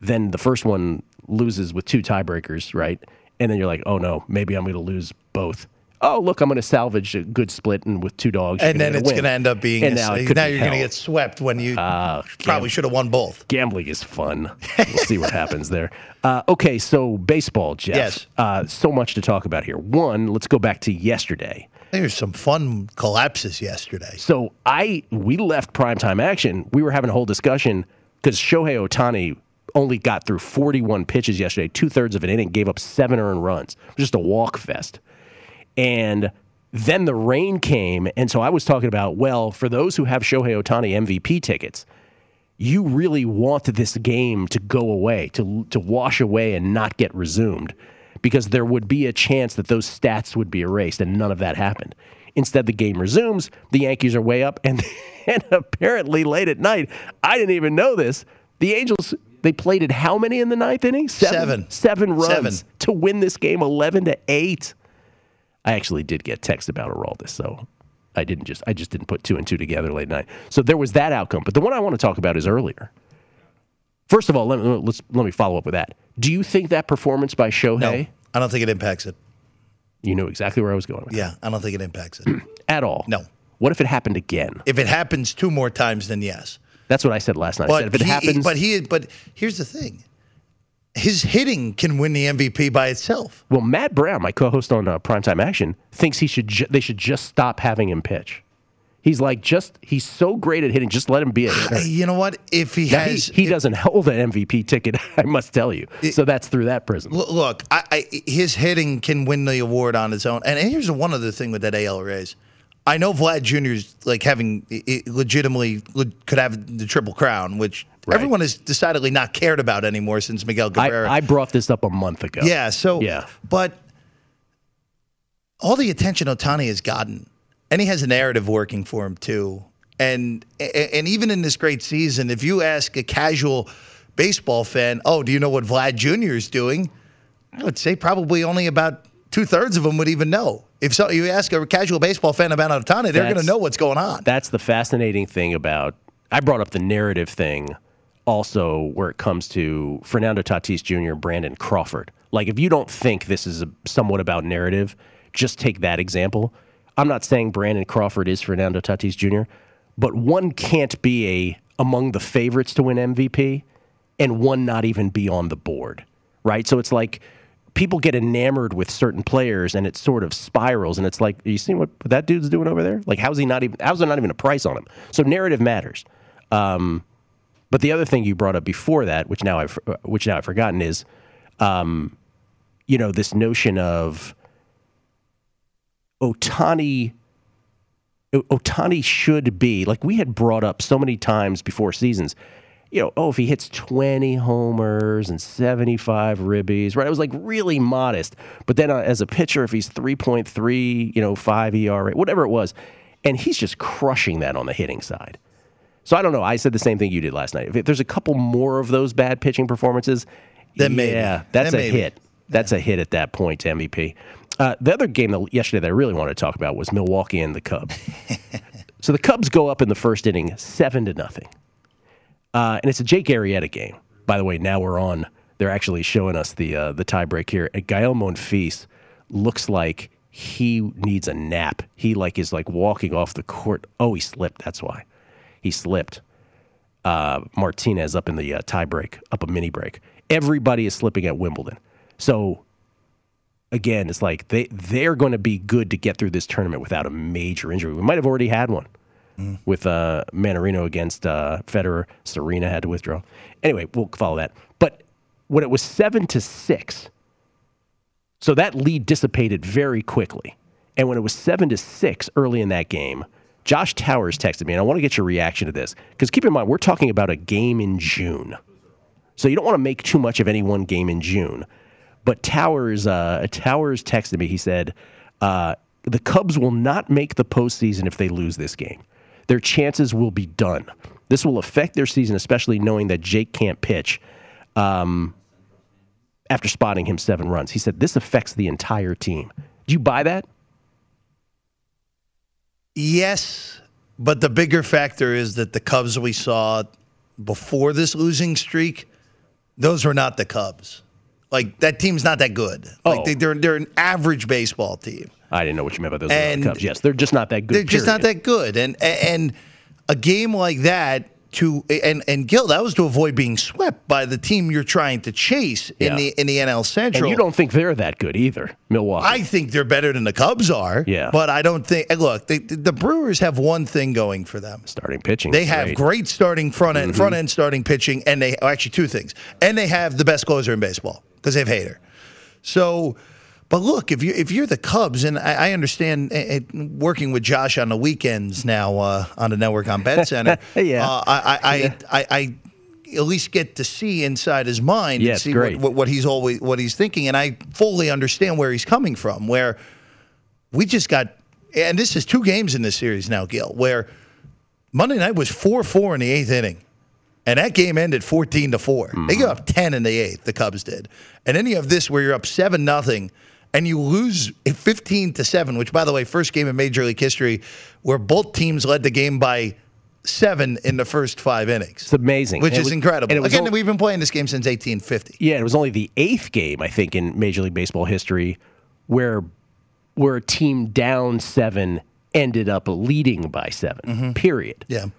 Then the first one loses with two tiebreakers, right? And then you're like, oh no, maybe I'm going to lose both. Oh look, I'm going to salvage a good split and with two dogs, And then it's going to end up being. And a- now, now, be you're going to get swept when you Ah, probably should have won both. Gambling is fun. We'll see what happens there. Uh, okay, so baseball, Jeff. Yes. Uh, so much to talk about here. One, let's go back to yesterday. There's some fun collapses yesterday. So I we left primetime action. We were having a whole discussion because Shohei Ohtani only got through 41 pitches yesterday, two thirds of an inning, gave up seven earned runs. Just a walk fest. And then the rain came, and so I was talking about well, for those who have Shohei Ohtani MVP tickets, you really want this game to go away, to to wash away and not get resumed, because there would be a chance that those stats would be erased, and none of that happened. Instead, the game resumes. The Yankees are way up, and and apparently late at night, I didn't even know this. The Angels they played at how many in the ninth inning? Seven. Seven runs Seven. to win this game, eleven to eight. I actually did get text about Araldis, so I didn't just I just didn't put two and two together late night. So there was that outcome. But the one I want to talk about is earlier. First of all, let me, let's let me follow up with that. Do you think that performance by Shohei? No, I don't think it impacts it. You knew exactly where I was going with Yeah, I don't think it impacts it. at all. No. What if it happened again? If it happens two more times, then yes. That's what I said last night. I said if it he, happens, but he, but here's the thing: his hitting can win the MVP by itself. well, Matt Brown, my co-host on uh, Primetime Action, thinks he should ju- they should just stop having him pitch. He's like just he's so great at hitting, just let him be a hitter. You know what? If he Now, he, has, he doesn't hold an MVP ticket, I must tell you. so that's through that prism. Look, look I, I, his hitting can win the award on its own. And here's one other thing with that AL raise. I know Vlad Jr.'s like having legitimately could have the triple crown, which everyone has decidedly not cared about anymore since Miguel Cabrera. I, I brought this up a month ago. Yeah. So Yeah. but all the attention Ohtani has gotten, and he has a narrative working for him too. And and even in this great season, if you ask a casual baseball fan, "Oh, do you know what Vlad Jr. is doing?" I would say probably only about two thirds of them would even know. If so, you ask a casual baseball fan about Ohtani, they're going to know what's going on. That's the fascinating thing about. I brought up the narrative thing also where it comes to Fernando Tatis Jr., Brandon Crawford. Like, if you don't think this is a, somewhat about narrative, just take that example. I'm not saying Brandon Crawford is Fernando Tatis Jr., but one can't be a among the favorites to win MVP and one not even be on the board, right? So it's like people get enamored with certain players and it sort of spirals and it's like you see what that dude's doing over there like how's he not even how's there not even a price on him so narrative matters um, but the other thing you brought up before that which now i've uh, which now i've forgotten is um, you know this notion of ohtani Ohtani should be like we had brought up so many times before seasons. You know, oh, if he hits 20 homers and 75 ribbies, right? It was like really modest. But then uh, as a pitcher, if he's 3.3, you know, 5 ERA, whatever it was, and he's just crushing that on the hitting side. So I don't know. I said the same thing you did last night. If there's a couple more of those bad pitching performances, Then maybe. yeah, that's Then a maybe. hit. That's a hit at that point to MVP. Uh, the other game that, yesterday that I really wanted to talk about was Milwaukee and the Cubs. so the Cubs go up in the first inning, seven to nothing, uh, and it's a Jake Arrieta game. By the way, now we're on. They're actually showing us the uh, the tiebreak here. And Gael Monfils looks like he needs a nap. He like is like walking off the court. Oh, he slipped. That's why he slipped. Uh, Martinez up in the uh, tiebreak, up a mini break. Everybody is slipping at Wimbledon. So again, it's like they they're going to be good to get through this tournament without a major injury. We might have already had one with uh, Mannarino against uh, Federer. Serena had to withdraw. Anyway, we'll follow that. But when it was seven to six, so that lead dissipated very quickly. And when it was seven to six early in that game, Josh Towers texted me, and I want to get your reaction to this because keep in mind we're talking about a game in June, so you don't want to make too much of any one game in June. But Towers, uh, Towers texted me. He said, uh, "The Cubs will not make the postseason if they lose this game. Their chances will be done. This will affect their season, especially knowing that Jake can't pitch." Um, after spotting him seven runs, he said, "This affects the entire team." Do you buy that? Yes, but the bigger factor is that the Cubs we saw before this losing streak, those were not the Cubs. Like that team's not that good. Like Oh. they, they're they're an average baseball team. I didn't know what you meant by those uh, And- Cubs. Yes, they're just not that good. They're just not that good, and and a game like that to and and Gil that was to avoid being swept by the team you're trying to chase in Yeah. the in the NL Central. And you don't think they're that good either, Milwaukee. I think they're better than the Cubs are. Yeah. but I don't think. Look, they, the Brewers have one thing going for them. Starting pitching. They have great. great starting front end, Mhm. front end starting pitching, and they oh, actually two things, and they have the best closer in baseball because they have Hader. So, but look, if you if you're the Cubs, and I, I understand uh, uh, working with Josh on the weekends now uh, on the network on Bet Center, Yeah. uh, I, I, I, I, I at least get to see inside his mind Yeah, and see what, what, what he's always what he's thinking, and I fully understand where he's coming from. Where we just got, and this is two games in this series now, Gil, where Monday night was four four in the eighth inning. And that game ended 14 to 4. Mm-hmm. They got up 10 in the eighth, the Cubs did. And then you have this where you're up 7 nothing and you lose 15 to 7, which, by the way, first game in Major League history where both teams led the game by seven in the first five innings. It's amazing. Which it is was- incredible. and Again, al- we've been playing this game since 1850. Yeah, it was only the eighth game, I think, in Major League Baseball history where where a team down seven ended up leading by 7 Period. Mm-hmm. Yeah.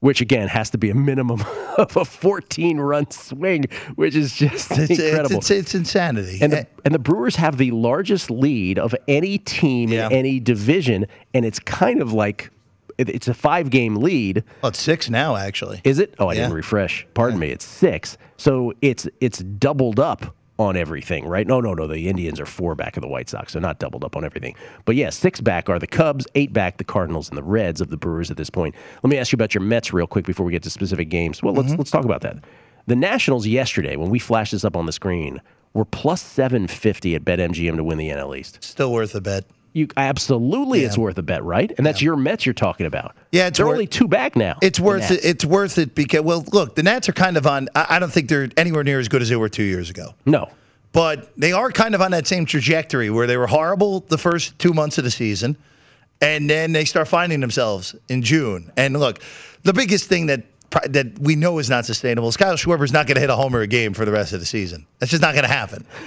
Which again has to be a minimum of a 14 run swing, which is just It's, it's, incredible. it's, it's insanity. and the, eh. and the Brewers have the largest lead of any team Yeah. in any division, and it's kind of like it's a five game lead. well, it's six now, actually. Is it? Oh, I Yeah. didn't refresh. Pardon me. It's six. So it's it's doubled up on everything, right? No, no, no. The Indians are four back of the White Sox, so not doubled up on everything. But yeah, six back are the Cubs, eight back the Cardinals, and the Reds of the Brewers at this point. Let me ask you about your Mets real quick before we get to specific games. Well, let's mm-hmm. let's talk about that. The Nationals yesterday, when we flashed this up on the screen, were plus seven fifty at BetMGM to win the NL East. Still worth a bet. You absolutely, it's worth a bet, right? And that's your Mets you're talking about. Yeah, it's they're worth- only two back now. It's worth it. It's worth it because well, look, the Nats are kind of on. I, I don't think they're anywhere near as good as they were two years ago. No. but they are kind of on that same trajectory where they were horrible the first two months of the season, and then they start finding themselves in June. And look, the biggest thing that that we know is not sustainable is Kyle Schwarber's not going to hit a homer a game for the rest of the season. That's just not going to happen.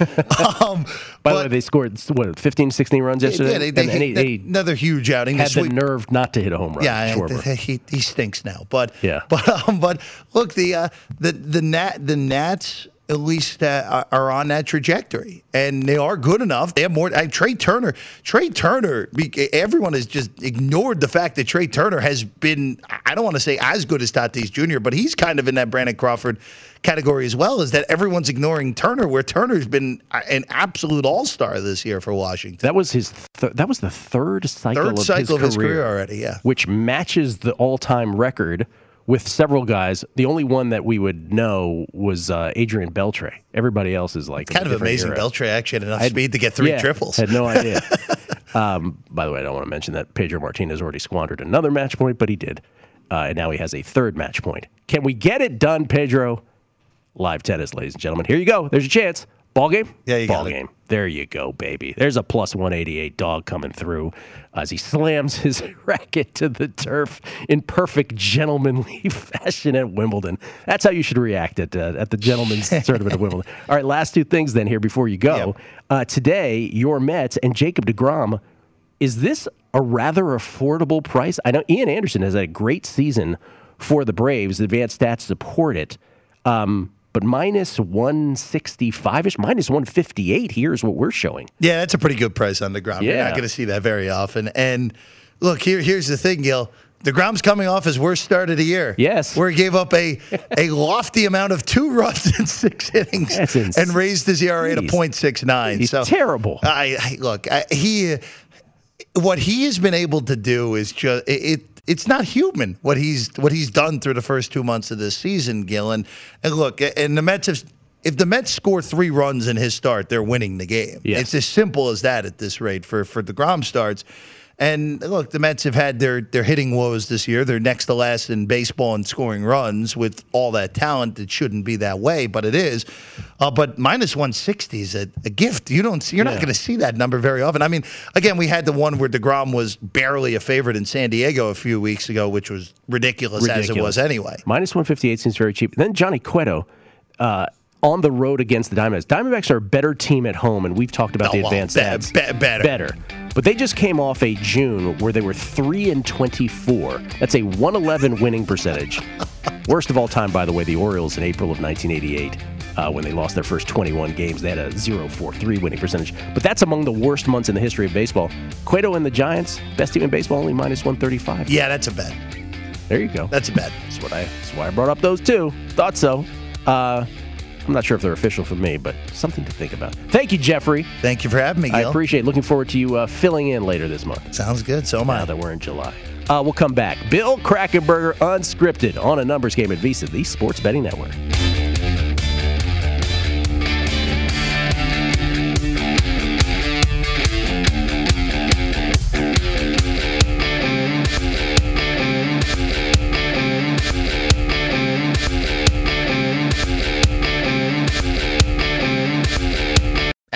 um, By the way, they scored what 15, 16 runs yesterday. yeah, they, they, and, and they- another huge outing. had The the sweep- nerve not to hit a home run. yeah, Schwarber. he, he stinks now. But Yeah. but um, but look, the uh, the the Nat the Nats at least uh, are on that trajectory, and they are good enough. They have more. I, Trea Turner, Trea Turner. Everyone has just ignored the fact that Trea Turner has been. I don't want to say as good as Tatis Jr., but he's kind of in that Brandon Crawford category as well. Is that everyone's ignoring Turner, where Turner's been an absolute all star this year for Washington. That was his. Th- that was the third cycle Third of cycle his of his career, career already, yeah. which matches the all-time record with several guys. The only one that we would know was uh, Adrian Beltre. Everybody else is like Kind of amazing. era. Beltre actually had enough I had- speed to get three yeah, triples. Had no idea. um, by the way, I don't want to mention that Pedro Martinez already squandered another match point, but he did, uh, and now he has a third match point. Can we get it done, Pedro? Live tennis, ladies and gentlemen. Here you go. There's your chance. Ball game. Yeah, you Ball got it. game. There you go, baby. There's a plus 188 dog coming through as he slams his racket to the turf in perfect gentlemanly fashion at Wimbledon. That's how you should react at uh, at the gentleman's tournament at Wimbledon. All right, last two things then here before you go. Uh, today, your Mets and Jacob DeGrom. Is this a rather affordable price? I know Ian Anderson has had a great season for the Braves. Advanced stats support it. Um, but minus 165 ish, minus 158 here is what we're showing. Yeah, that's a pretty good price on deGrom. You're not going to see that very often. And look, here, here's the thing, Gil. deGrom's coming off his worst start of the year. Yes. Where he gave up a a lofty amount of two runs in six innings and raised his ERA to He's- .69. He's so terrible. I, I look, I, he what he has been able to do is just it it's not human what he's what he's done through the first two months of this season, Gil. And, and look, and the Mets have if the Mets score three runs in his start, they're winning the game. It's as simple as that at this rate for for deGrom starts. And look, the Mets have had their their hitting woes this year. They're next to last in baseball in scoring runs with all that talent. It shouldn't be that way, but it is. Uh, but minus 160 is a, a gift. You don't. see- You're not going to see that number very often. I mean, again, we had the one where Degrom was barely a favorite in San Diego a few weeks ago, which was ridiculous, as it was anyway. Minus 158 seems very cheap. Then Johnny Cueto uh, on the road against the Diamondbacks. Diamondbacks are a better team at home, and we've talked about Oh, the well, advanced be- stats. be- better. Better. But they just came off a June where they were 3 and 24. That's a 111 winning percentage. Worst of all time, by the way, the Orioles in April of 1988. Uh, when they lost their first 21 games, they had a 0.43 winning percentage. But that's among the worst months in the history of baseball. Cueto and the Giants, best team in baseball, only minus 135. Yeah, that's a bet. There you go. That's a bet. That's what I. That's why I brought up those two. Thought so. Uh, I'm not sure if they're official for me, but something to think about. Thank you, Jeffrey. Thank you for having me, I appreciate. it. Looking forward to you uh, filling in later this month. Sounds good. So am now I. that we're in July. Uh, we'll come back. Bill Krackomberger, unscripted, on a numbers game at VSiN, the Sports Betting Network.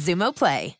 Xumo Play.